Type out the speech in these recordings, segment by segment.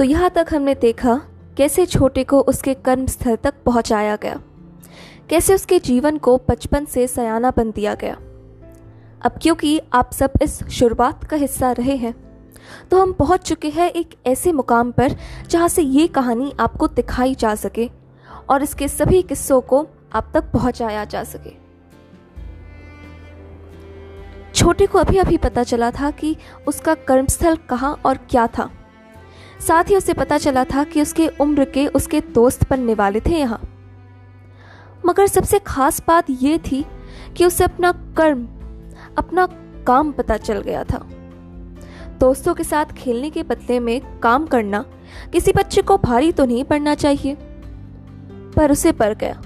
तो यहाँ तक हमने देखा कैसे छोटे को उसके कर्म स्थल तक पहुँचाया गया। कैसे उसके जीवन को बचपन से सयाना बन दिया गया। अब क्योंकि आप सब इस शुरुआत का हिस्सा रहे हैं तो हम पहुँच चुके हैं एक ऐसे मुकाम पर जहाँ से ये कहानी आपको दिखाई जा सके और इसके सभी किस्सों को आप तक पहुँचाया जा सके। छोटे को अभी अभी पता चला था कि उसका कर्मस्थल कहाँ और क्या था। साथ ही उसे पता चला था कि उसके उम्र के उसके दोस्त बनने वाले थे यहाँ। मगर सबसे खास बात यह थी कि उसे अपना कर्म, अपना काम पता चल गया था। दोस्तों के साथ खेलने के बदले में काम करना किसी बच्चे को भारी तो नहीं पड़ना चाहिए, पर उसे पड़ गया।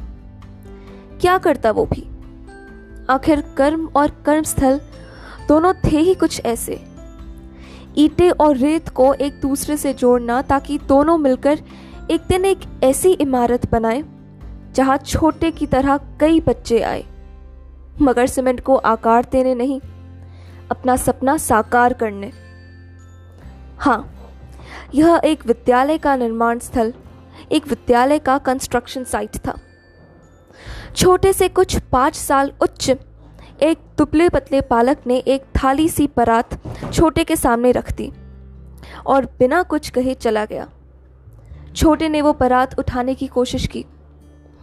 क्या करता वो भी? आखिर कर्म और कर्म स्थल दोनों थे ही कुछ ऐसे। ईटे और रेत को एक दूसरे से जोड़ना ताकि दोनों मिलकर एक दिन एक ऐसी इमारत बनाए, जहाँ छोटे की तरह कई बच्चे आए। मगर सीमेंट को आकार देने नहीं, अपना सपना साकार करने। हाँ यह एक विद्यालय का निर्माण स्थल, एक विद्यालय का कंस्ट्रक्शन साइट था। छोटे से कुछ पाँच साल उच्च एक दुबले पतले पालक ने एक थाली सी परात छोटे के सामने रख दी और बिना कुछ कहे चला गया। छोटे ने वो परात उठाने की कोशिश की,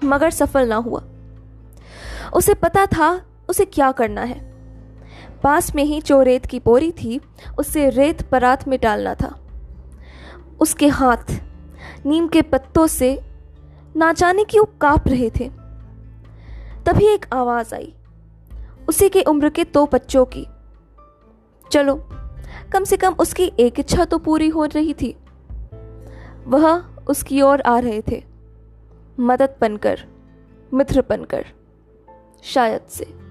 मगर सफल ना हुआ। उसे पता था उसे क्या करना है। पास में ही जो रेत की बोरी थी, उसे रेत परात में डालना था। उसके हाथ नीम के पत्तों से ना जाने क्यों काँप रहे थे। तभी एक आवाज़ आई। उसी की उम्र के दो बच्चों की। चलो, कम से कम उसकी एक इच्छा तो पूरी हो रही थी। वह उसकी ओर आ रहे थे। मदद बनकर, मित्र बनकर, शायद से।